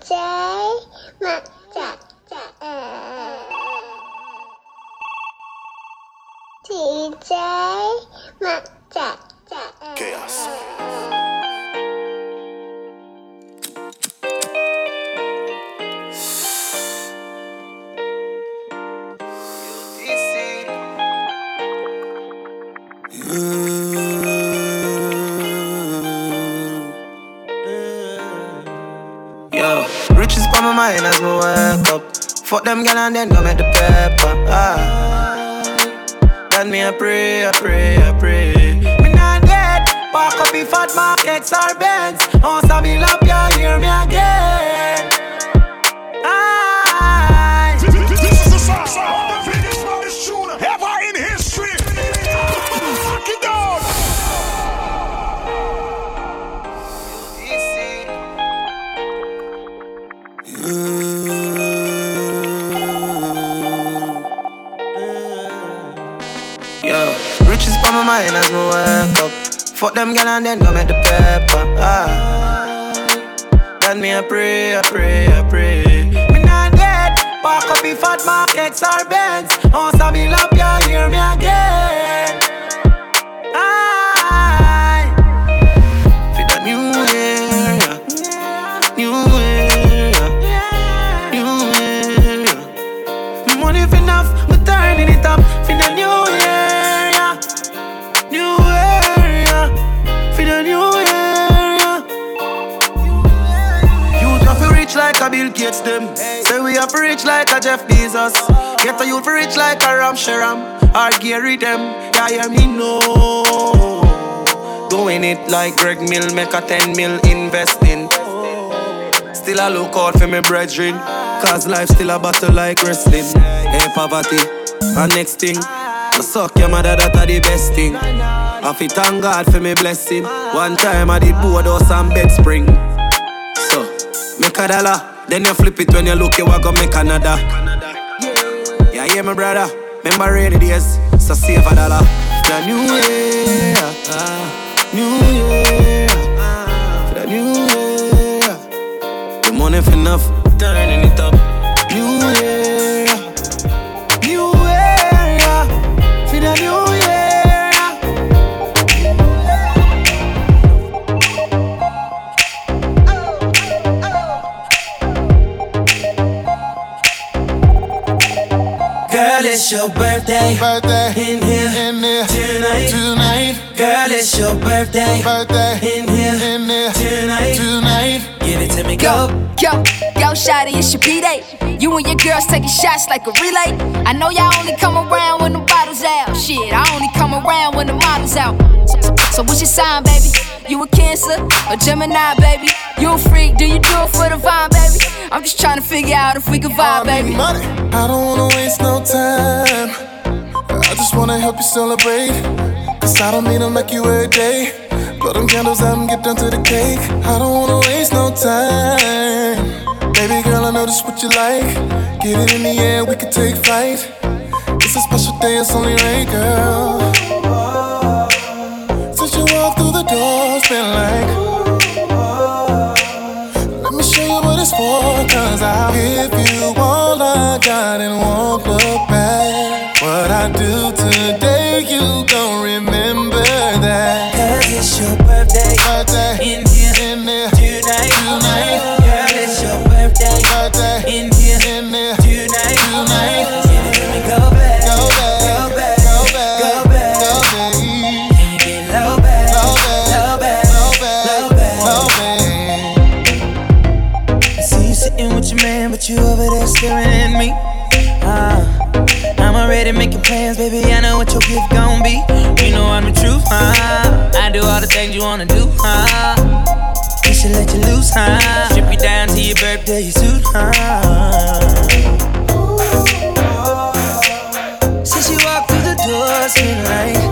DJ Maca. And then go make the paper. Ah. Then me a pray, I pray, I pray. Me not dead. Walk up if fat markets are bents. Oh, so me love Fuck them gal and then go make the paper. Ah. Then me a pray, I pray, I pray. Me not dead. Walk up if fat markets are bents. Oh, so me love you, hear me again. Aye. For the new new new enough, turning it up for the new Bill Gates them. Say we to rich like a Jeff Bezos. Get a youth for rich like a Ram Sharam or Gary them. Yeah, yeah, me know. Doing it like Greg Mill, make a 10 mil investing. Still I look out for me brethren Cause life still a battle like wrestling Hey poverty, and next thing To suck your mother that a the best thing I fit thank God for me blessing One time I did board house and bed spring So, make a dollar Then you flip it when you look you a go make another. Yeah, yeah my brother. Remember rainy days So save a dollar. The new year ah, New year For the new year. The money for enough, turning it up. New year, it's your birthday. Birthday In here in there tonight. tonight. Girl, it's your birthday. Birthday In here in there tonight. tonight. Give it to me, Go, go. yo, yo, shawty, it's your B-Day. You and your girls taking shots like a relay. I know y'all only come around when the bottles out. Shit, I only come around when the models out. So, what's your sign, baby? You a Cancer a Gemini, baby? You a freak? Do you do it for the vibe, baby? I'm just trying to figure out if we can vibe, baby. Money. I don't wanna waste no time. I just wanna help you celebrate. Cause I don't mean them like you every day. Blow them candles out and get down to the cake. I don't wanna waste no time. Baby girl, I know this what you like. Get it in the air, we can take flight. It's a special day, it's only right, girl. Walked through the door, it's like. Let me show you what it's for, cause I'll give you all I got and won't look back. What I do plans, baby. I know what your gift gon' be. You know I'm the truth, huh? I do all the things you wanna do, huh? We should let you loose, huh? Strip you down to your birthday suit, huh? Since you walked through the door, it's been like.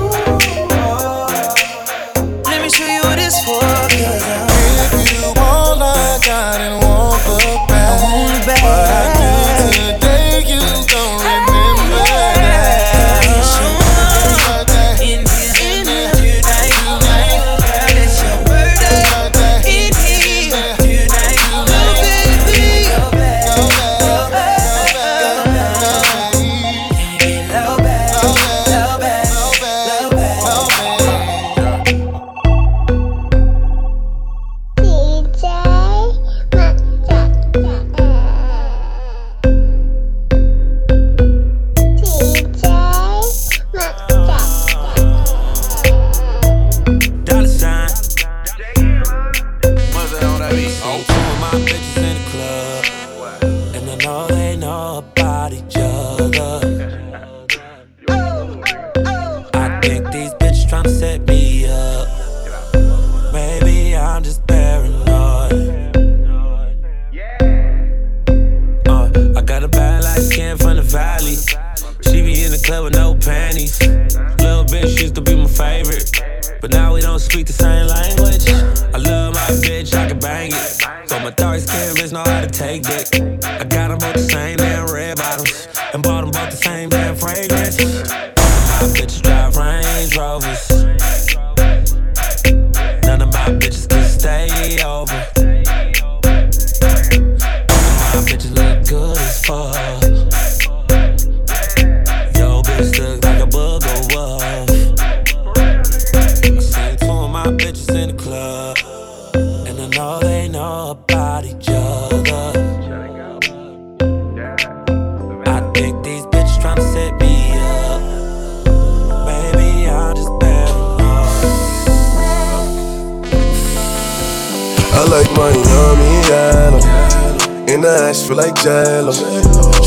Jello.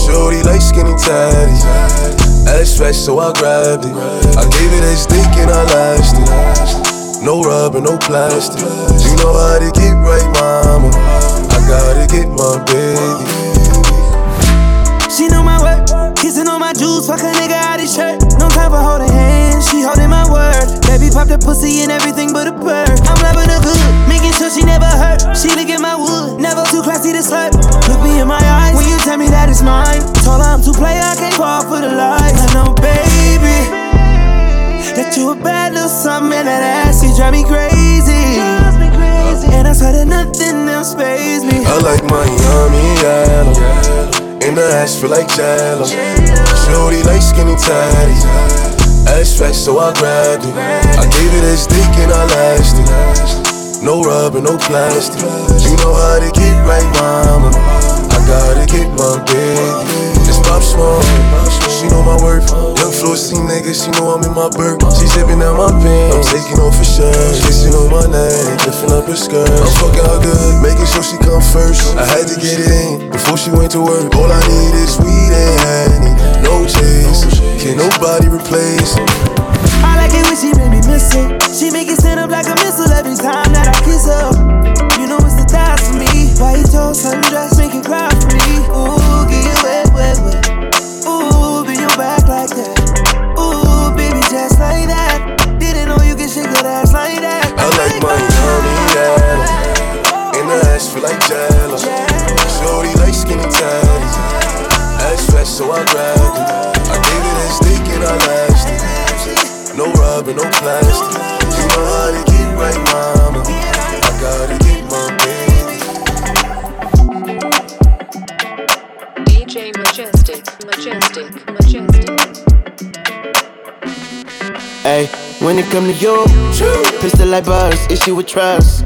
Shorty like skinny tatty. Ass fresh, so I grabbed it. I gave it a stick and I lashed it. No rubber, no plastic. You know how to get right, mama. I gotta get my baby. She know my work, kissing on my juice, fuck a nigga out his shirt. No time for holding hands, she holding my word. Baby pop the pussy and everything but a bird. I'm loving her good, making sure she never hurt. She look at my wood, never too classy to slut. Look me in my eyes when you tell me that it's mine. Told her I'm too play, I can't fall for the lies. I know, baby, that you a bad little something and that ass, you drive me crazy. And I swear that nothing else pays me. I like Miami yellow. In the ash feel like jello. Shorty like skinny tatty. Fresh, so I grabbed it. I gave it a stick and I lashed it. No rubber, no plastic. You know how to get right, mama. I gotta get my baby. It's Pop Smoke. She know my worth. Young floor C nigga, she know I'm in my bird. She zipping out my pants. I'm taking off her shirt. Kissing on my neck, lifting up her skirt. I'm fucking her good, making sure she come first. I had to get it in before she went to work. All I need is weed and honey. No chase, can nobody replace. I like it when she make me miss it. She make it stand up like a missile every time that I kiss her. You know it's the thighs for me. White toast, sundress, make it cry for me. Ooh, get it wet, wet, wet. Ooh, bend your back like that. Ooh, baby, just like that. Didn't know you could shake that ass like that. I like Miami yellow. In the ash feel like jello. Shorty like skinny tatty. Ass fresh, so I grabbed it. I gave it a stick and I lashed. No rubber, no plastic. You know how to get right, mama. I gotta get my baby. DJ Majestic, Majestic, Majestic. Hey, when it come to you, pistol like buzz, issue with trust.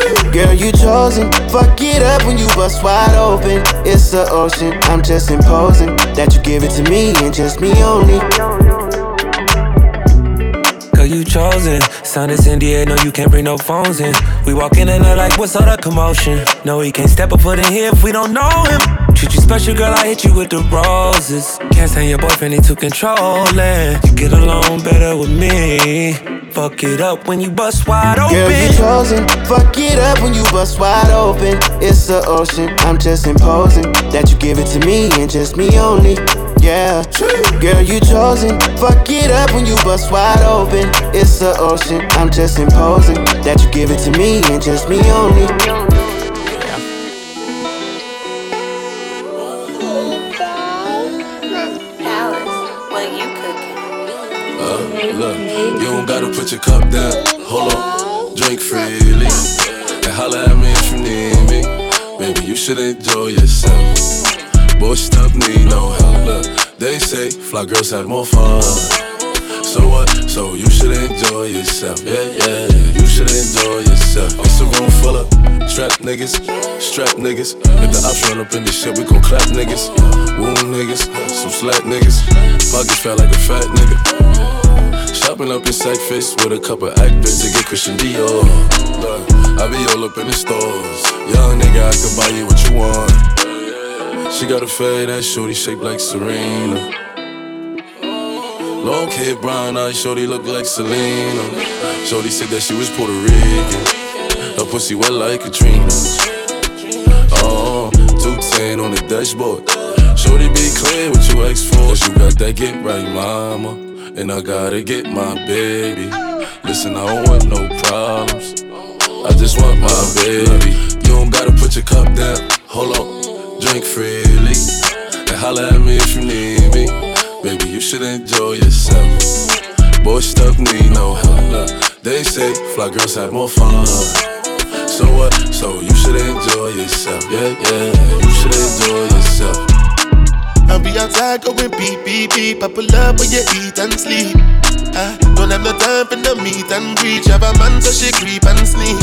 girl, you chosen. Fuck it up when you bust wide open. It's the ocean. I'm just imposing that you give it to me and just me only. Girl, you chosen. Sound is in no, you can't bring no phones in. We walk in and they're like, what's all the commotion? No, he can't step a foot in here if we don't know him. Treat you special, girl, I hit you with the roses. Can't stand your boyfriend, he too controlling. You get along better with me. Fuck it up when you bust wide open. Girl, you chosen. Fuck it up when you bust wide open. It's the ocean. I'm just imposing that you give it to me and just me only. Yeah, True girl, you chosen. Fuck it up when you bust wide open. It's the ocean. I'm just imposing that you give it to me and just me only. Put your cup down. Hold on, drink freely. And holla at me if you need me. Baby, you should enjoy yourself. Boy, stuff need no help. Look, they say fly girls have more fun. So what? So you should enjoy yourself. Yeah, yeah, you should enjoy yourself. It's a room full of strap niggas, strap niggas. If the ops run up in this shit, we gon' clap niggas. Wound niggas, some slack niggas. Pockets fat like a fat nigga. Shopping up in sack fist with a couple actors to get Christian Dior. I be all up in the stores. Young nigga, I can buy you what you want. She got a fade that shorty shaped like Serena. Long hair, brown eyes, shorty look like Selena. Shorty said that she was Puerto Rican. Her pussy wet like Katrina. Oh, 210 on the dashboard. Shorty be clear what you ask for. Cause you got that get right, mama. And I gotta get my baby. Listen, I don't want no problems. I just want my baby. You don't gotta put your cup down. Hold on, drink freely. And holla at me if you need me. Baby, you should enjoy yourself. Boy, stuff need no help. They say fly girls have more fun. So what? So you should enjoy yourself. Yeah, yeah, you should enjoy yourself. I'll be outside going beep, beep, beep. I pull up when you eat and sleep. I don't have no time for no meet and greet. Have a man so she creep and sneak.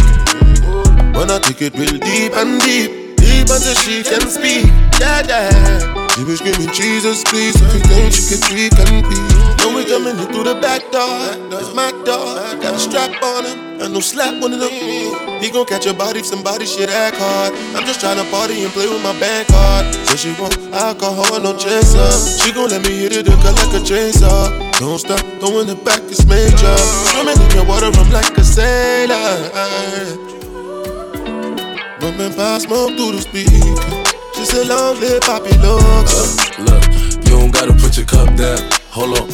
Wanna take it real deep and deep. Deep until she can speak. Yeah, yeah. She was screaming, Jesus, please. If you think she could tweak and be. Know we coming in through the back door. It's my door. Got a strap on him. And no slap one of them. He gon' catch a body if somebody shit act hard. I'm just tryna party and play with my bank card. So she want alcohol, no chaser. She gon' let me hit it her like a chainsaw. Don't stop, throwing it back, it's major. Swimming in your water, I'm like a sailor. Bumping Pop Smoke through the speaker. She said, long live Poppy. Uh, look, you don't gotta put your cup down. Hold on,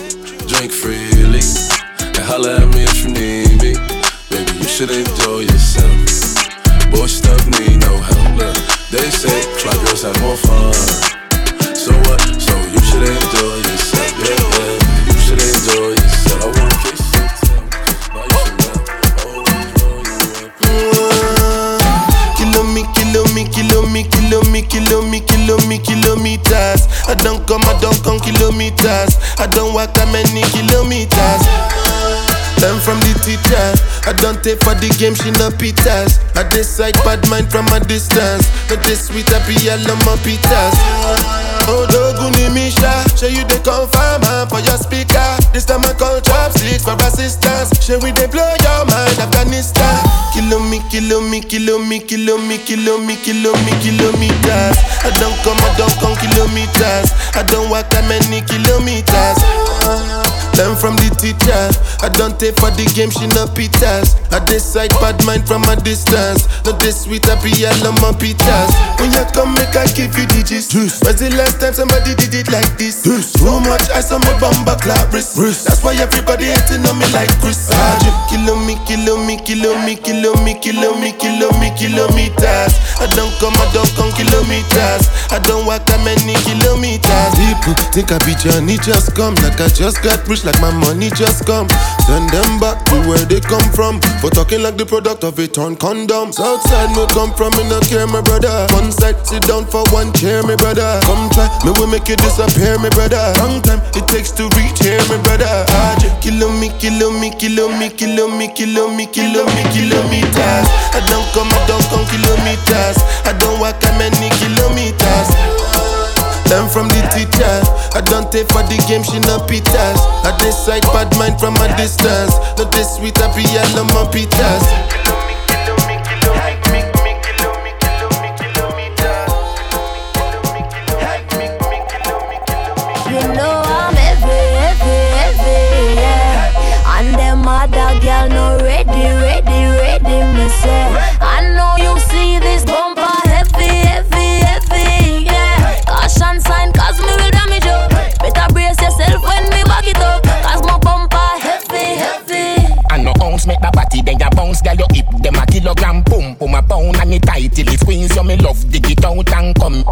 drink freely. And holla at me if you need me. Baby, you should enjoy I for the game, she no pitas. I decide bad mind from a distance. But this sweet happy, I love my pitas. Oh, Doguni Misha, show you the confirm for your speaker. This time I call chopsticks for assistance. Show we they blow your mind, Afghanistan. Kilo me, kilo me, kilo me, kilo me, kilo me, kilo me, kilometers. I don't come, I don't come kilometers. I don't walk that many kilometers. Learn from the teacher. I don't take for the game, she no pitas. I decide bad mind from a distance. Not this sweet, happy, I love my pitas. When you come, make I give you digits. When's the last time somebody did it like this? Too much ice on my bumper clap wrist. That's why everybody hating on me like Chris. Ah. Hundred kilo me, kilo me, kilo me, kilo me, kilo me, kilo me, kilometers. I don't come, I don't come kilometers. I don't walk that many kilometers. People think I be Johnny just come, like I just got rich, like my money just come. Send them back to where they come from. For talking like the product of a torn condom. Southside me come from, me no care, my brother. One side, sit down for one chair, my brother. Come try, me will make you disappear, my brother. Long time it takes to reach here, my brother. Hundred kilo me, kilo me, kilo me, me, kilo me, me, kilometers. I don't come, I don't come kilometers. I don't walk that many kilometers. Learn from the teacher. I don't take for the game, she no pitas. I decide bad mind from a distance. Not this sweet, I love my pitas. And no ounce make the body, then ya bounce, girl, your hip, them a kilogram, boom, boom, a pound, and it tight till it squeeze, you me love, dig it out and come.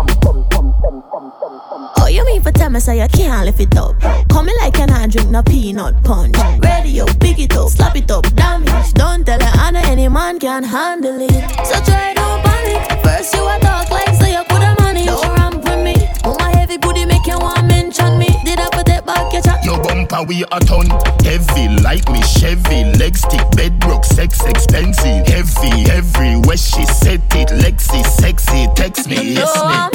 Oh, you mean for tell me so you can't lift it up? Come me like an I drink no peanut punch. Radio, big it up, slap it up, damage. Don't tell her Anna any man can handle it. So try don't panic. First you a talk like so you put a money. Don't ramp with me. Put my bumper we a ton. Heavy like me Chevy, leg stick, bedrock, sex expensive. Heavy everywhere she set it, Lexi sexy, text me, yes me.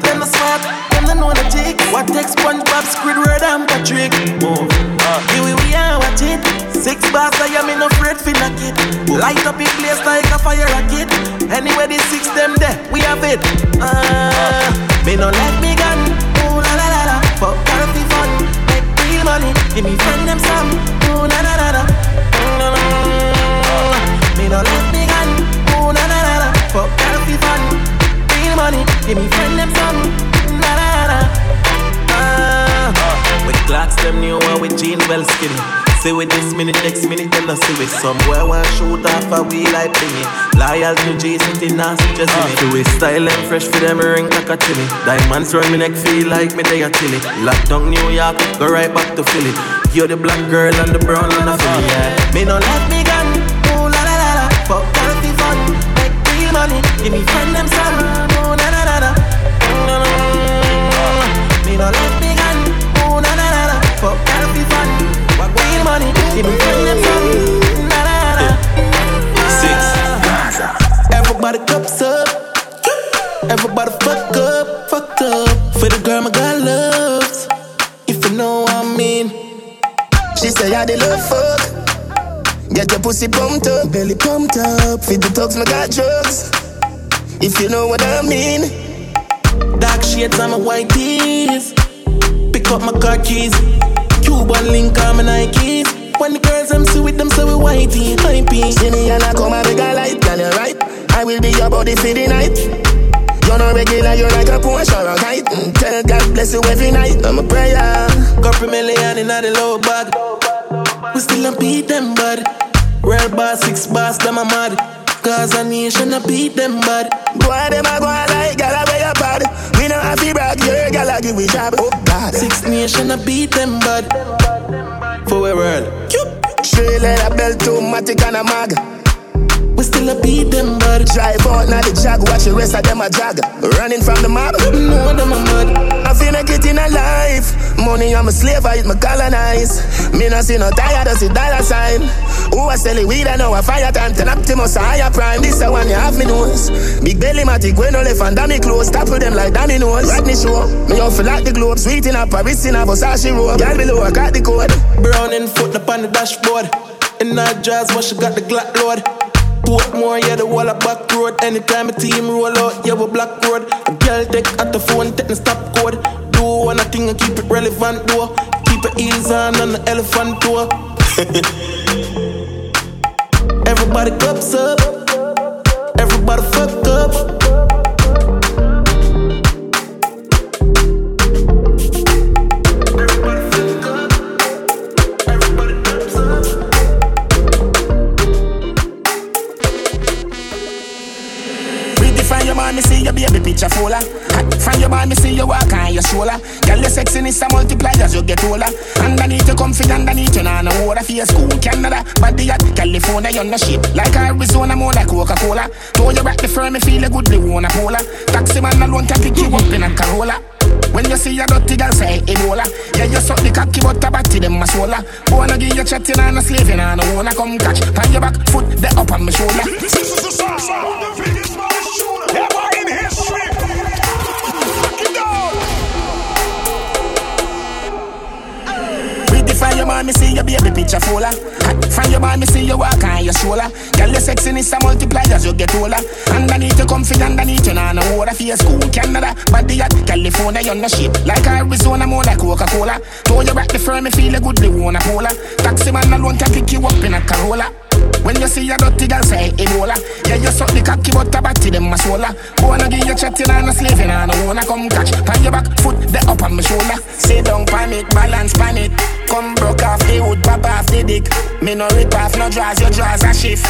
Them are smart, them don't know the ticks. What takes SpongeBob, Squidward, and Patrick? Move. Uh, here we, we are, watch it. Six bars, I am in no afraid for knock it. Light up in place like a fire rocket. Anyway, the six them there, we have it. Uh, me no let me gun. Ooh la la la la. Fuck healthy fun, make real money. Give me friend them some. Give me friend them some. La la la. Ah, with clocks them new one with jeans well skinny. Say with this minute, next minute, then I see with somewhere one shoot off a wheel like thingy. Loyal to G City, now just me. Do it style and fresh for them ring like a chili. Diamonds round me neck feel like me they a chilly. Lock down New York, go right back to Philly. You're the black girl and the brown and the Philly. Yeah. Me no let me gun. Ooh la la la la. Fuck healthy fun, make real money. Give me friend them some. Ooh la la Me no let me gun. Ooh la la la la. Fuck healthy fun, what real money. Give me friend them some. La la la. Six. Everybody cups up. Everybody fuck up, fuck up. For the girl my God loves. If you know what I mean. She say I the love fuck. Get your pussy pumped up, belly pumped up. Feed the dogs, my got drugs. If you know what I mean. Dark shades on my white tees. Pick up my car keys. Cuban link on my Nikes. When the girls them see with them, so we whitey, pee. See me and I come and make a light, can you're right? I will be your body for the night. You're not regular, you're like a Porsche or a kite. Mm, Tell God bless you every night. I'm a prayer. Couple million in the low bag. We still a beat them bad. Real boss, six boss, them a mad. Cause a nation a beat them. Go on, them a go like gala you bad. We know have to brag, your gala give we job. Oh God. Six nation a beat them bad. For we world. Straight leather belt, automatic and a mag. We still a beat them bad. Drive out now the jag, watch the rest of them a jag. Running from the mob. No them a mad. I like it in a life. Money, I'm a slave, I eat my colonize. Me not see no tired, I see dollar sign. Who I sell it weed, I know a fire time. Ten Optimus, a higher prime. This the one you have me nose. Big belly, matic, when no left and dummy clothes. Topple them like dominoes. Rodney show. Me off like the globe. Sweet in a Paris in a Versace robe. Girl below, I got the code. Brown in foot up on the dashboard. In her jazz, but she got the Glock load. Portmore, yeah, the wall of back road. Anytime a team roll out, yeah, we black road. A girl take out the phone, take the stop code. Do one thing and keep it relevant, though. Keep your heels on on the elephant tour. Everybody cups up. Everybody fuck up. Picture fuller. Ah. From your body, see you walk on your shoulder. Girl, your sexiness a multiply as you get older. Underneath you comfy, underneath you nah no water for your school, Canada. Body at California, you're no shit. Like Arizona, more like Coca-Cola. Throw you back the firm, me feel a good, they wanna polar. Taxi man alone can pick you up in a Corolla. When you see a dirty girl say Ebola Yeah, you suck the cocky but a batty them a sola Boy, no give you chatting and a slaving and a wanna come catch Pan your back foot, the up on my shoulder Fire man, me see your baby picture fuller. From your body, me see you walk on your shoulder. Girl, your sexiness a multiply as you get older. Underneath you comfy, underneath you nah no water your school, Canada. Body at California, you're no shit. Like Arizona, more like Coca-Cola. Throw you back the firm, me feel a good, they wanna polar. Taxi man alone can pick you up in a Corolla. When you see a dirty girl say Ebola. Yeah, you suck the cocky but a batty them a sola Boy, no give you chatting and a slaving and a wanna come catch. Pan your back foot, the up on my shoulder. Sit down pan it, balance pan it. Come broke off the wood, pop off the dick. Me no rip off, no draws, your draws a shift.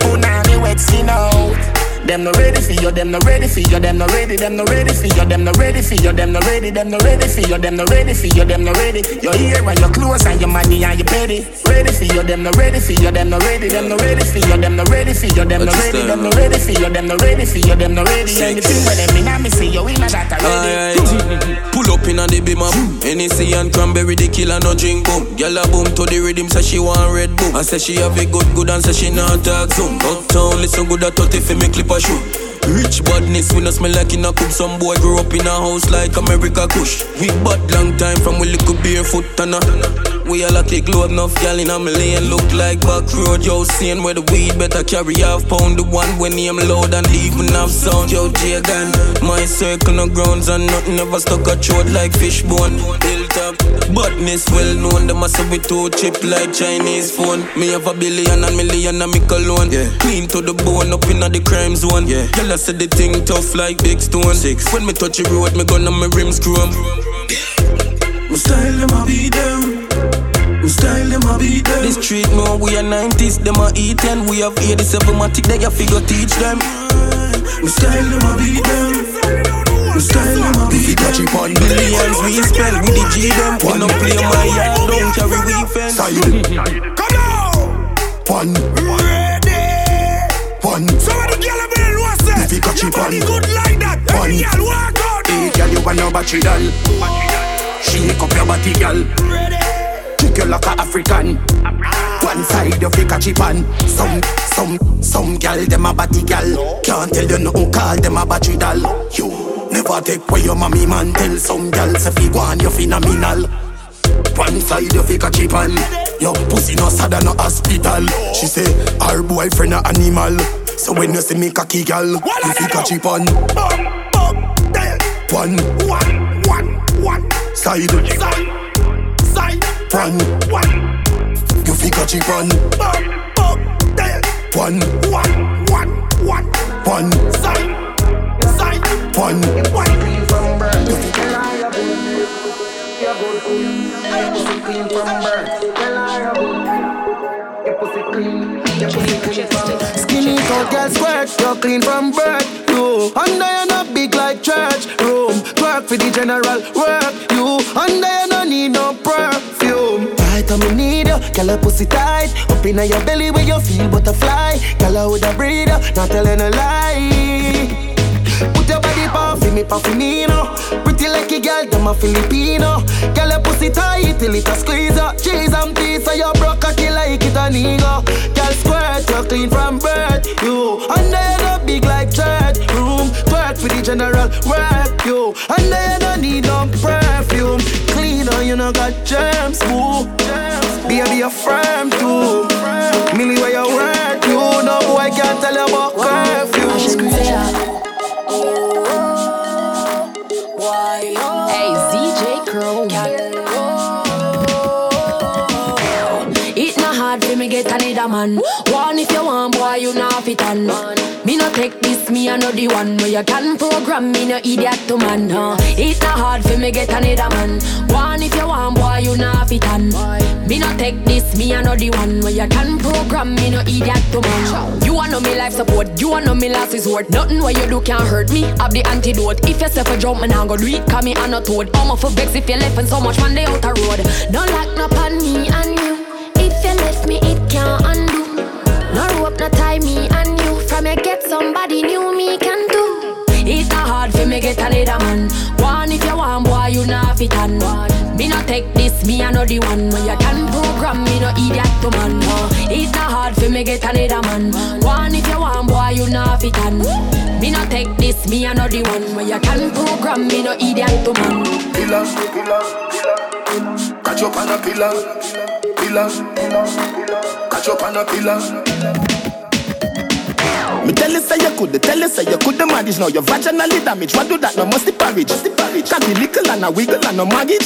Punani wet, see now them no ready for you, them no ready for you, them no ready, them no ready for you, them no ready for you, them no ready, them no ready for you, them no ready for you, them no ready. Your ear and your clothes and your money and your petty. Ready for you, them no ready for you, them no ready, them no ready for you, them no ready for you, them no ready, them no ready for you, them no ready for you, them no ready. Anything when them in a me see you in a that already. Pull up in a the beam up. Hennessy and cranberry, the killer no drink boom. Gyal a boom to the rhythm, say she want red boom. I say she have a good, good and say she not talk soon. Uptown, listen good at 30 fi me clip a shoe. Rich badness, we no smell like in a cup. Some boy grew up in a house like America Kush. We bad long time from we little barefoot and a. We all a kick low enough, gal in a million look like back road. Yo, seeing where the weed better carry half pound. The one when name loud and even have sound. Yo, Jagan, my circle no grounds and nothing ever stuck a throat like fishbone. Hilltop, badness well known. The say we too cheap like Chinese phone. Me have a billion and million and me cologne. Yeah. Clean to the bone up in the crime zone. Yeah. Girl, I said the thing tough like big stone. Six. When me touch the road, me gun and my rims chrome. My style them a beat them. My style them a beat them. This street no we are 90s, them a eat and we have 87 matic they a figure teach them. My style them a beat them. My style them a beat them. Cheap on billions we spend with the G them. We no play my yard, don't carry we weekend. Come on. One, Ready. one, So when the girl a be know say If you got your cheap body on. good like that. One. Every girl walk out. Hey, girl, you want no battery doll. Shake up your body, girl. Kick you like a African. One side you fake a chip on. Some, some, some girl them a body girl. Can't tell you no call them a battery doll. You never take away your mommy man. Tell some girls say you go on you phenomenal. One side you fake a chip on. Your pussy no sad no hospital. She say her boyfriend a animal. So when you see me cocky girl, you fake a chip on. Bum, bum, there. One One, one, one. side, Side, side. one. You fake a chip on. bum, bum, there. One, One, one, one. one, Side, side. one. One. Skinny cold girl squirt, you clean from birth. You under you not big like church room. Work for the general work. You under you no need no perfume. On me need you, girl your pussy tight. Up inna your belly where you feel butterfly. Girl I woulda breathe you, not telling a lie. Put your body pa for me, pa for me, no. Pretty like a girl, them a Filipino. Girl, your pussy tight till it a squeeze up. Cheese and pizza, you broke cocky like it a nigga. Girl, squirt, you clean from birth. You under you no big like church room. Work for the general work. You under you no need no perfume. Clean on you no got germs, boo. Baby, you're firm too. Millie, where you work, you no boy can't tell you about curfew. Hey, ZJ Chrome. It not hard for me get Canada a man. One if you want, boy, you not fit on. Me no take this, me the one where you can program me, no idiot to man. Huh? It's not hard for me get another man. One if you want, boy, you not fit on. Me no take this, me the one where you can program me, no idiot to man. You want know me life support, you want know me last resort. Nothing what you do can hurt me. I've the antidote. If you say for jump, me nah go do. Cause me I not toad. I'm a for vex if you left and so much man they out the road. Don't lock up on me and you. If you left me, it can't undo. No rope, no tie me somebody new, me can do. It's not hard for me get another man. One if you want, boy, you not fit on. Me not take this, me the one. When you can program me, no idiot to man. No. It's not hard for me get another man. One if you want, boy, you not fit on. Me not take this, me the one. When you can program me, no idiot to man. Pillar, pillar, pillar. Catch up on a pillar, pillar, catch up on a pillar. Me tell you say you could, tell you say you could the manage Now your vaginally damaged, what do that? No must the porridge Can be little and a wiggle and no maggot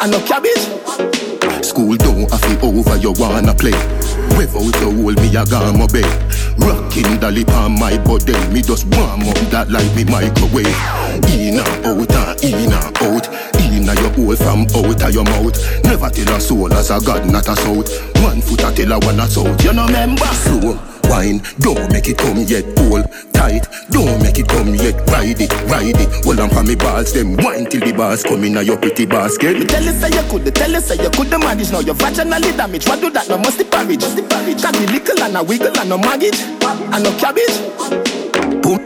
And no cabbage School don't have it over, you wanna play. Without you hold me, I got my bed. Rocking the lip on my body, me just warm up that like me microwave. In and out and in and out. In your hole from out of your mouth. Never tell a soul as a god, not a south. One foot I tell a one a south. You know member. Slow wine, don't make it come yet. Hold tight, don't make it come yet. Ride it, ride it. Hold on for me balls, them wine till the bars come in your pretty basket. Me tell you say you could, tell you say you could the manage Now your vaginally damaged, what do that? No must the porridge Can be little and a wiggle and no maggot And no cabbage Boom,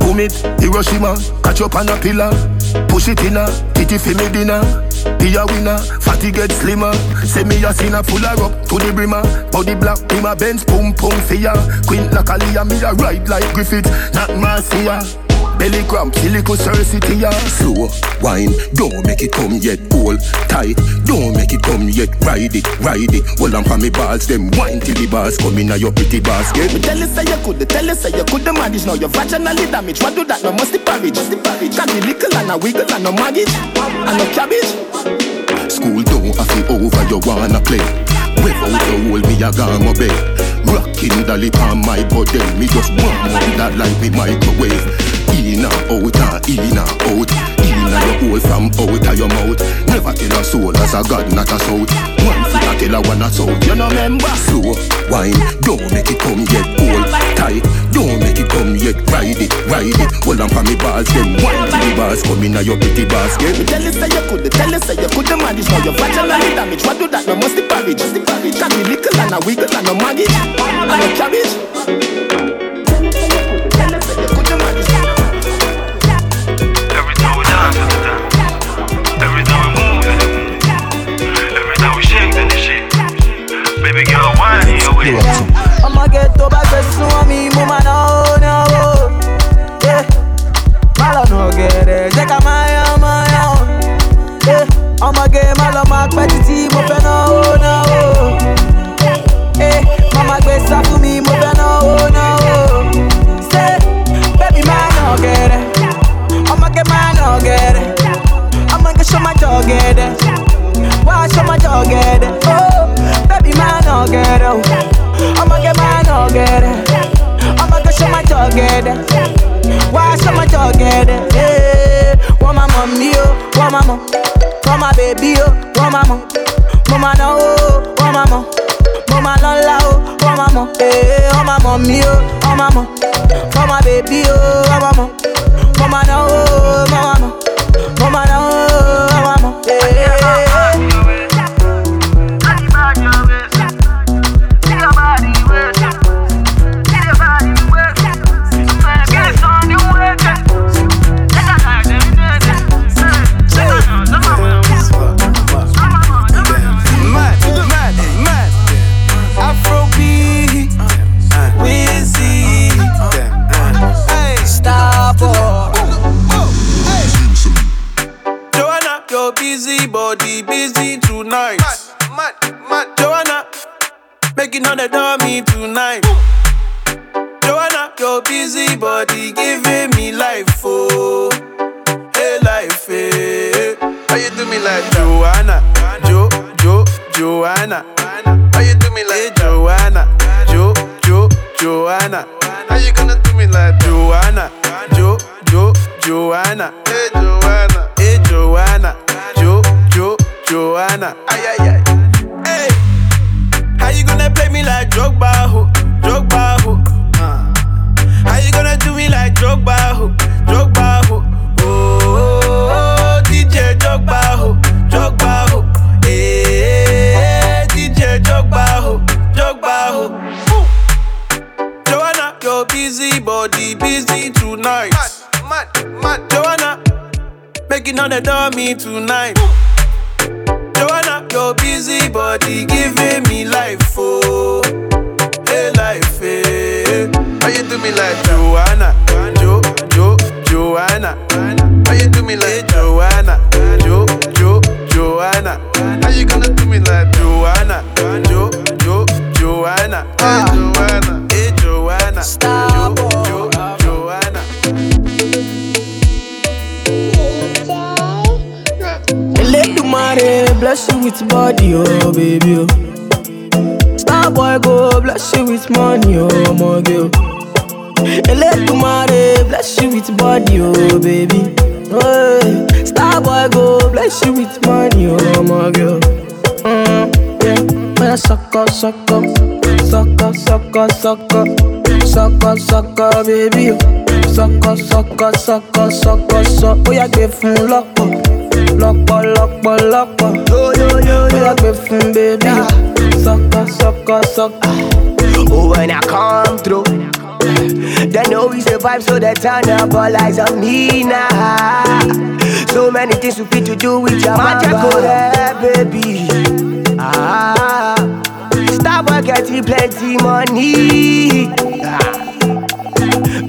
boom it, Hiroshima Catch up on a pillar Push it in a, titty for me dinner Be a winner, fatty get slimmer. Say me a sinner full of up to the brimmer. Body black, be my Benz, pum pum fear. Queen like Aaliyah, me a ride like Griffith. Not Marcia Belly cramp, silico Cersei ya Slow wine, don't make it come yet. Hold tight, don't make it come yet. Ride it, ride it. Hold on for me balls, them wine till the bars come in a your pretty basket. Me tell you say you could, tell you say you could the manage Now you're vaginally damaged, what do that? No must the porridge Can be little and a wiggle and no maggot And no cabbage School don't have it over, you wanna play. Without you hold me, got my bed. Rocking the lip on my body, me just up that like me microwave. In and out oh, and in and out. Oh, in and your hole from out oh, of your mouth. Never tell a soul as a god, not a south. One foot I tell a one a south. You know remember? Slow wine, don't make it come yet. Hold tight, don't make it come yet. Ride it, ride it. Hold on for me balls, them wine till the bars come in your pretty basket. Me tell you say you could, tell you say you could manage Now your vaginally damaged, what do that? No must the porridge Can be little and a wiggle and no maggot And no cabbage body busy tonight. Mad, mad, Joanna, making all the dummy tonight. Joanna, your busy body giving me life, oh, hey life, hey. How you do me like Joanna, Jo, Jo, Joanna? How you do me like eh, hey, Joanna, Jo, Jo, Joanna. How you gonna do me like? Joanna, Jo, Jo, Joanna. Hey, Joanna. Hey, Joanna, Jo, Jo, Joanna. Ay, ay, ay. Hey, how you gonna play me like Drogba, ho? Drogba, ho? Uh. How you gonna do me like Drogba, ho? Drogba, ho? Oh, oh, oh, DJ Drogba, ho? Drogba, ho? Hey, DJ Drogba, ho? Drogba, ho? Ooh. Joanna, your busy body busy tonight. Mad, mad. Joanna, making all the dummy tonight. Joanna, your busy body giving me life, oh, hey life, eh. hey. How you do me like? Joanna, Jo, Jo, Joanna. How you do me Hey, like eh, that? Joanna, Jo, Jo, Joanna. How you gonna do me like? Joanna, Jo, Jo, Joanna. Hey, Joanna. Hey, Joanna, Jo, Jo, Eledumare bless you with body, oh baby. Oh. Star boy go bless you with money, oh my girl. Eledumare bless you with body, oh baby. Oh. Star boy go bless you with money, oh my girl. Mm, yeah, suck up, suck up, suck up, suck up, suck up, suck up, suck up, baby. oh. Suck up, suck up, suck up, suck up. Oh yeah, give fún lọ́pọ̀ lọ́pọ̀ lọ́pọ̀ lọ́pọ̀. Bóyá gbé fún bébí o. Sọ́kọ̀ sọ́kọ̀ sọ́kọ̀. Oh, when I come through, they know we survive, so they turn up all eyes on me now. So many things we fit to do with your magic, go there, baby. Ah, Starboy getting plenty money. Ah.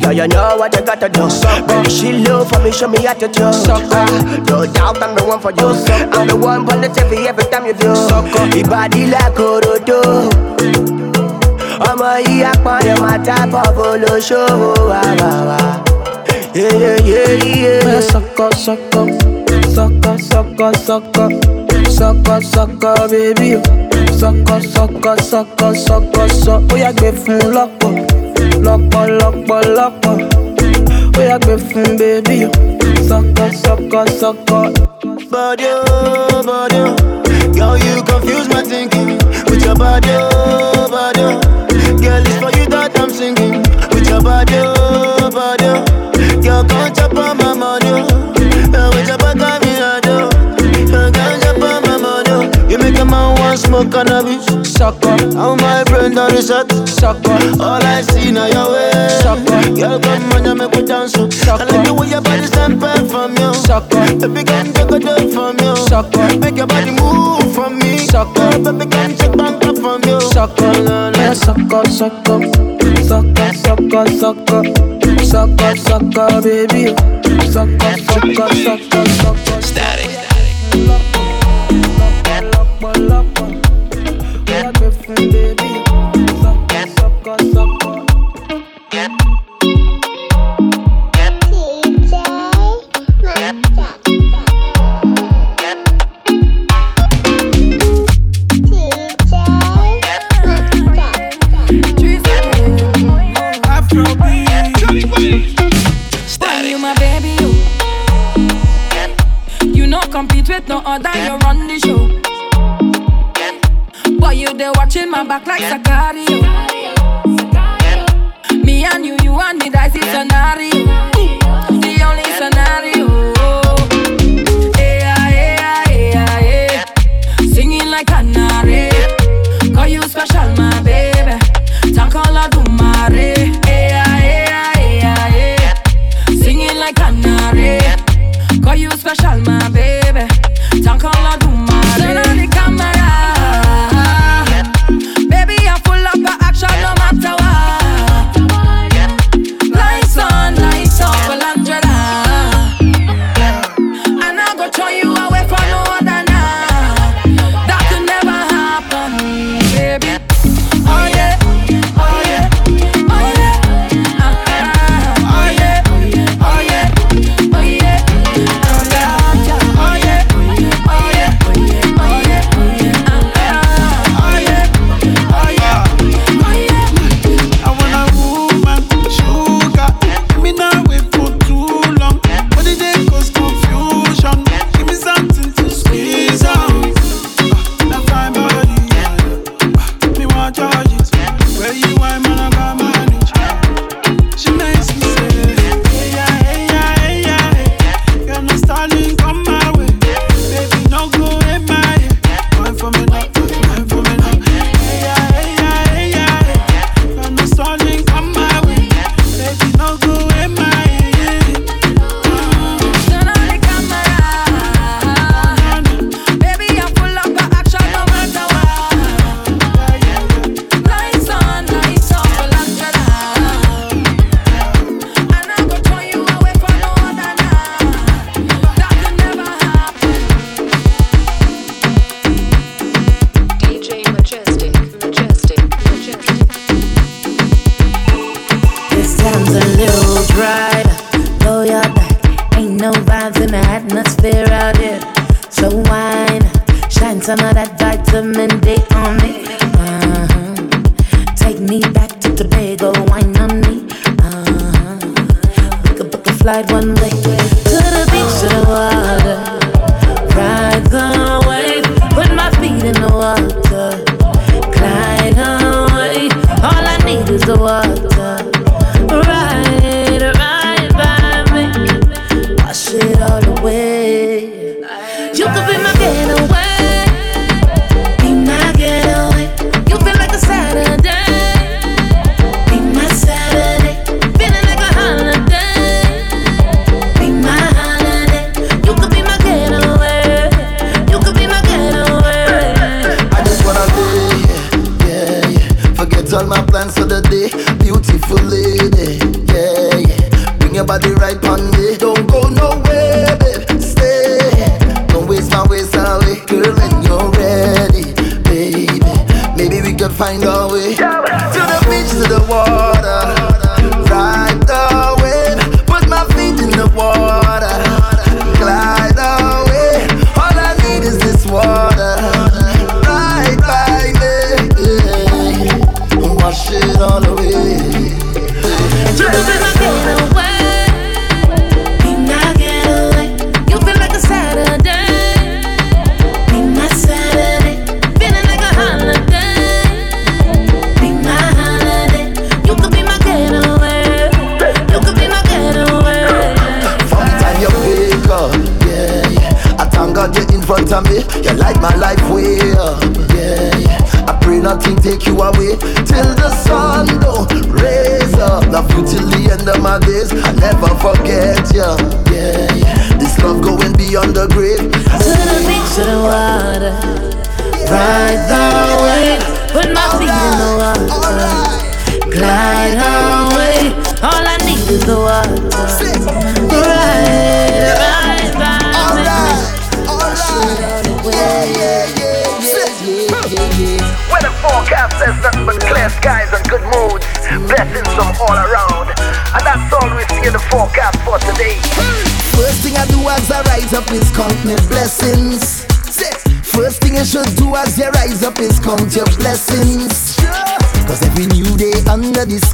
Yo, you know what you gotta do. Baby, she love for me, show me how to do. Ah, no doubt I'm the one for you. I'm the one positive every time you do. Your body like Orodo. ọmọ yìí apọ̀nrẹ̀ máa tábọ̀ bolóṣòwò wà wà wà. Bóyá sọ́kọ̀ sọ́kọ̀ sọ́kọ̀ sọ́kọ̀ sọ́kọ̀ sọ́kọ̀ sọ́kọ̀ bébí o. Sọ́kọ̀ sọ́kọ̀ sọ́kọ̀ sọ́kọ̀ sọ́. Bóyá gbé fún lọ́pọ̀ lọ́pọ̀ lọ́pọ̀ lọ́pọ̀. Bóyá gbé fún bébí o. Sọ́kọ̀ sọ́kọ̀ sọ́kọ̀. Body, oh, body, oh. Girl, you confuse my thinking with your body, oh, body. oh. Girl, it's for you that I'm singing with your body, oh, body. oh. Girl, come chop on my money, oh. With your back of me, I do. Come chop on my money, oh. You make a man want smoke cannabis. Sucker, How my brain on the shot. sucker, All I see now your way. Sucker. Girl, come on, you make me dance. oh. I like the way your body sample from you. sucker, Baby, come take a dip from you. sucker. Make your body move from me. Sucker. Baby, come check back up from you. Sucker, bóyá sọ́kọ̀ sọ́kọ̀ sọ́kọ̀ sọ́kọ̀ sọ́kọ̀ sọ́kọ̀ sọ́kọ̀ bébí o. Sọ́kọ̀ sọ́kọ̀ sọ́kọ̀ sọ́kọ̀. Static. Compete with no other, you run the show. Boy, you there watching my back like Sicario. Me and you, you and me, that's the scenario. The only scenario. Hey, ah, hey, ah, hey, ah, hey. Singing like canary.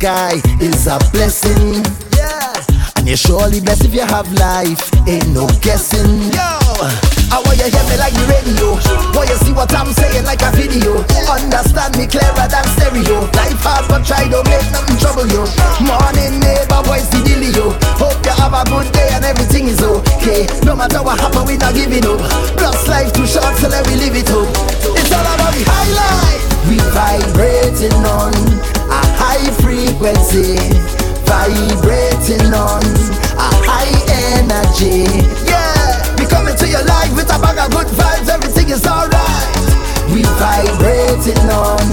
sky is a blessing. Yeah. And you're surely blessed if you have life. Ain't no guessing. Yo, I want you hear me like the radio. Want you see what I'm saying like a video. Understand me clearer than stereo. Life hard but try don't make nothing trouble you. Morning neighbor, voice the dealio. Hope you have a good day and everything is okay. No matter what happen, we not giving up. Plus life too short, so let me live it up. frequency, vibrating on a high energy. Yeah, we coming to your life with a bag of good vibes. Everything is alright. We vibrating on.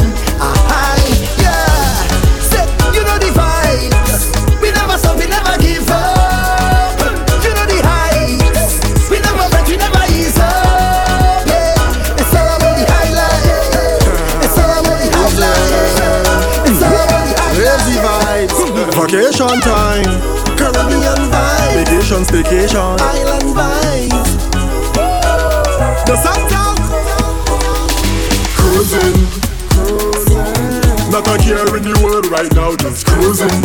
on time. Caribbean vibe. Vacation, staycation. Island vibe. The sun's out. Cruising. Not a care in the world right now, just cruising.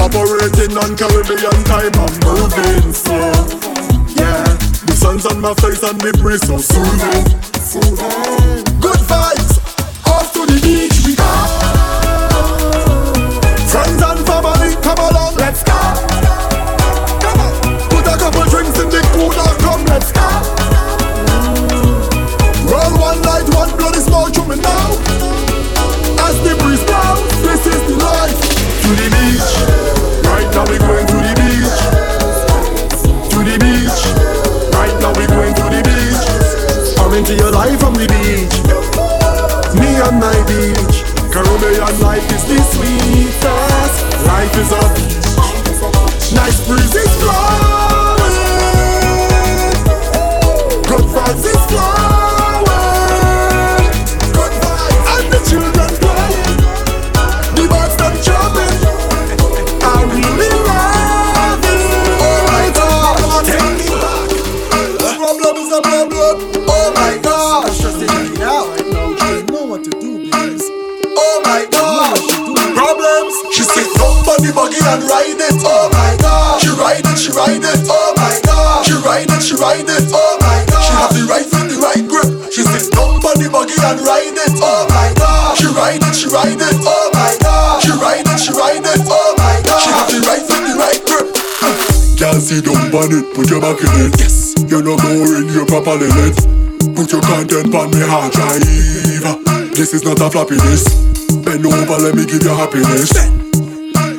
Operating on Caribbean time, I'm moving slow. Yeah, the sun's on my face and the breeze so soothing. Good vibes, off to the beat. Can't see don't on it, put your back in it. Yes, you're not boring, you're properly lit. Put your content on me hard drive. This is not a floppiness. Bend over, let me give you happiness.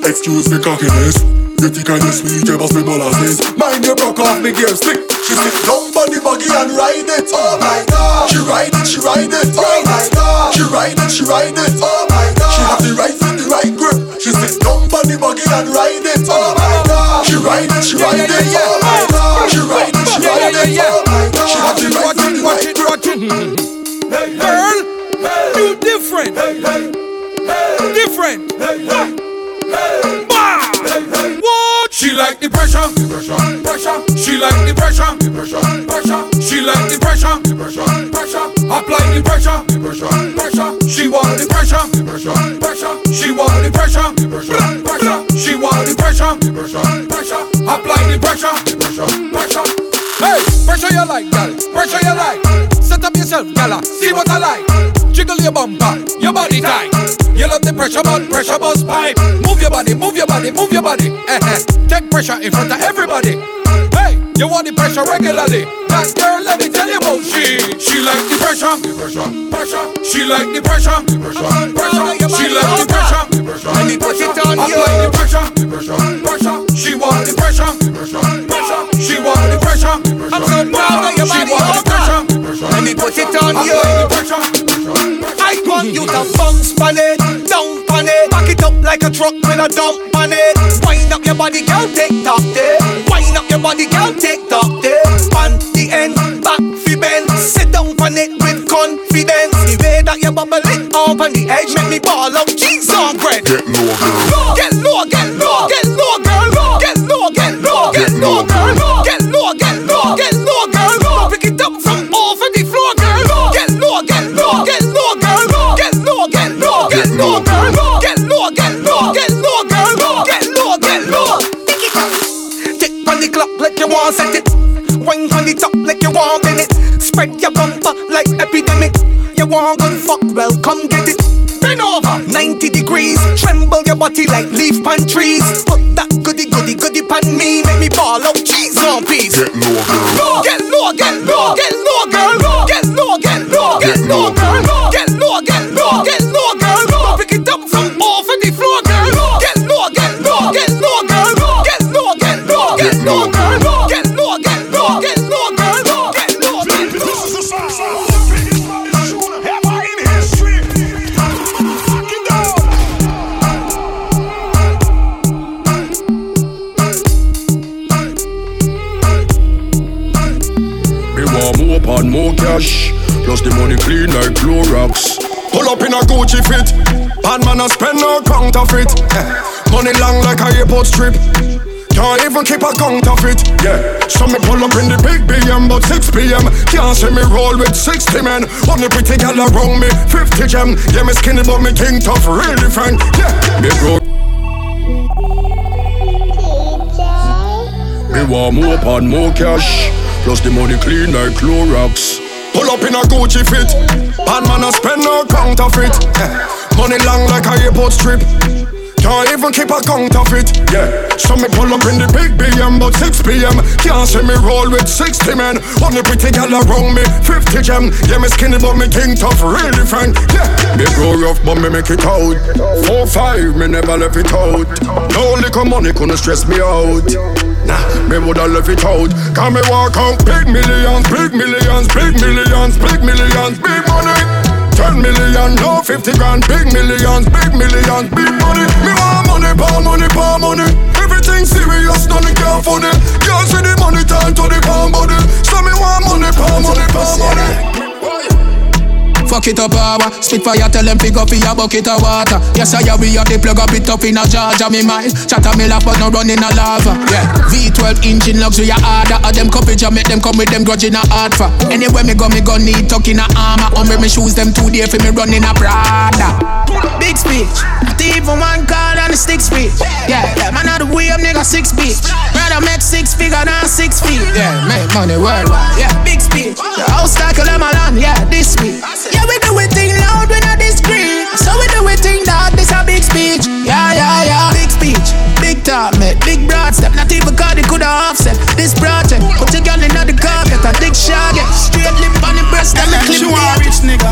Excuse me cockiness. You think I'm sweet, you must be molasses. Mind you broke off me gear stick. She said, nobody buggy and ride it. Oh my god. She ride it, she ride it. Oh my god. She ride it, she ride it. Oh my god. She have the right foot, the right grip. She said, nobody buggy and ride it. Oh my god. She ride it, she ride it. My god. She ride it, she ride it. She the right foot, the right grip. Girl, you different. Different. Bah! What? She like the pressure, pressure, pressure. She like the pressure. Pressure, pressure, pressure. Hey, pressure you like, gal. Pressure you like. Set up yourself, gala. See what I like. Jiggle your bumper, your body tight. You love the pressure, but pressure bust pipe. Move your body, move your body, move your body. Eh eh. Take pressure in front of everybody. Hey, you want the pressure regularly. That girl, let me tell you about she. She like the pressure, pressure, pressure. She like the pressure, pressure, pressure. She like the pressure, pressure. Let me put it on you. Apply the pressure, pressure, pressure. She want the pressure, pressure, pressure. She want the pressure. I'm so proud of your body. She want the oh pressure. Let me put it on you. Apply the pressure, pressure. I want you to bounce on it, down on it, back it up like a truck with a dump on it. Wind up your body, girl, take top there. Wind up your body, girl, take top there. On the end, back fi bend, sit down on it with confidence. The way that you bubble it up on the edge, make me ball out cheese on bread. Get low, girl. Get degrees. Tremble your body like leaf pan trees. Put fit. Bad man a spend no counterfeit. Eh. Money long like a airport strip. Can't even keep a count of it, yeah. So me pull up in the big BM, but 6 p.m. Can't see me roll with 60 men. Only pretty gal around me, 50 gem. Yeah, me skinny, but me king tough, really friend, yeah. Me grow. Me want more pan, more cash. Plus the money clean like Clorox. Pull up in a Gucci fit. Bad man a spend no counterfeit. Eh. Money long like a airport strip. Can't even keep a count of it, yeah. So me pull up in the big BM, but 6 p.m. Can't see me roll with 60 men. Only pretty gal around me, 50 gem. Yeah, me skinny, but me king tough, really frank, yeah. Me grow rough, but me make it out. 4-5, me never left it out. No little money couldn't stress me out. Nah, me woulda left it out. Can me walk out big millions, big millions, big millions, big millions, big money. Ten million, no fifty grand, big millions, big millions, big money. Me want money, power money, power money. Everything serious, nothing can funny. Girl see the money turn to the pound body. So me want money, power money, power money. Fuck it up, power. Spit fire, tell them pick up in a bucket of water. Yes, I we have the plug up it up in a Georgia, me mind. Chatter me laugh, but no run in a lava. Yeah. V12 engine luxury harder. Of them coverage, I make them come with them grudge in a hard for. Anywhere me go, me go need tuck in a armor. Umbre me shoes them two day for me running a Prada. Big speech. Not even one card on the stick speech. Yeah, yeah, man, out the way up, nigga, six feet. Rather make six figure than six feet. Yeah, make money worldwide. Yeah, big speech. The house tackle them along, yeah, this week. Yeah, we do it thing loud, we not discreet. So we do it thing that this a big speech. Yeah, yeah, yeah. Big speech, big talk, mate. Big broad step. Not even cause it coulda offset this project. Put your girl in the car, get a dick shot, get straight lip on the breast, and the clip. She want rich nigga,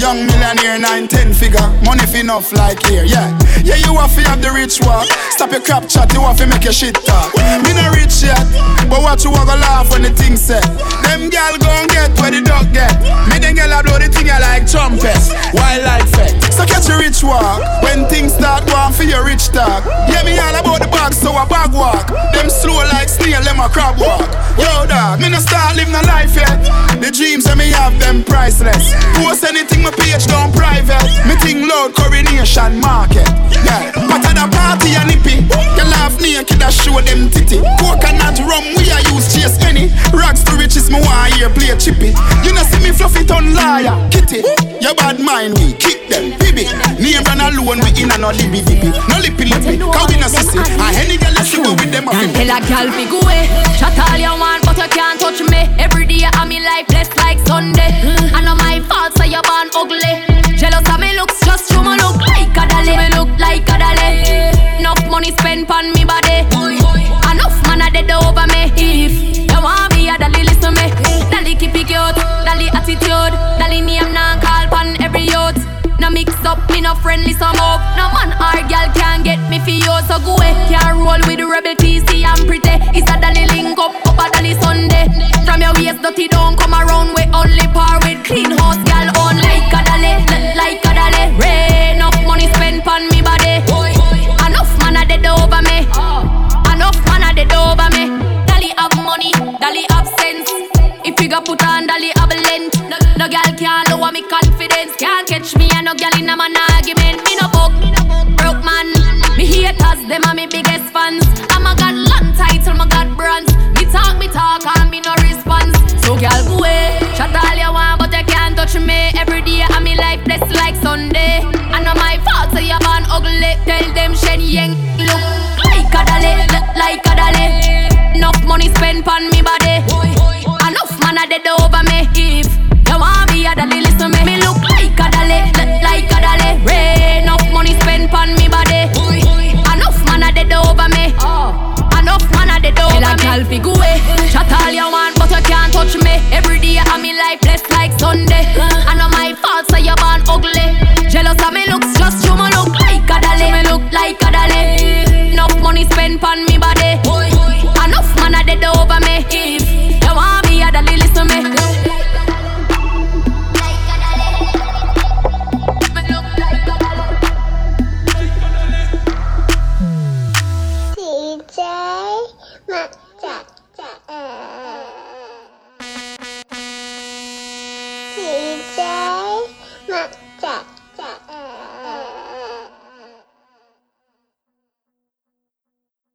young millionaire, nine ten figure, money fi enough like here, yeah. Yeah, you have to have the rich walk. Stop your crap chat, you have make your shit talk. Me not rich yet, but what you to laugh when the thing set. Them gal gon' get where the dog get. Me them gal a blow the thing I like trumpets, wild like fed. So catch your rich walk when things start going for your rich talk. Yeah, me all about the bag, so I bag walk. Them slow like snail, them a crab walk. Yo, dog, me no start live no life yet. The dreams that me have them priceless. Post anything my page down private. Me think loud coronation market. Yeah, but at the party and nippy, you laugh naked I show them titty. Coconut rum we a use chase any. Rags to riches me want hear play chippy. You know see me fluffy ton liar, kitty. Your bad mind we kick them, baby. Name run alone we in a no libby dibby. No lippy lippy, cause we no sissy. And any girl you see with them a Can't tell a gal fi go away. Shut all you want, but you can't touch me. Every day I'm in life blessed like Sunday. I know my fault, so you born ugly. Jealous of me you me look like a dolly. You Me look like a dolly. Enough money spent on me body. Enough man a dead over me. If you want me, a dolly listen me. Dolly keep it cute, dolly attitude, dolly name now call pon every youth. No mix up, me no friendly some up. No man or girl can get me for you, so go away. Can't roll with the rebel TC and pretty. It's a dolly link up, up a dolly Sunday. From your waist dirty don't come around with only par with clean house girl on no girl in a man argument. Me no book, broke man. Me haters, them are me biggest fans. I'm a god long title, my god brands. Me talk, me talk, and me no response. So girl go away, shut all you want, but you can't touch me. Every day I'm me life blessed like Sunday. I know my fault, so you born ugly. Tell them Shen Yang look like a dolly, look like a dolly. Enough money spent on me body. of me life blessed like Sunday. I know my fault, so you're born ugly. Jealous of me looks, just you me look like a dolly. You me look like a dolly. Enough money spent on me body.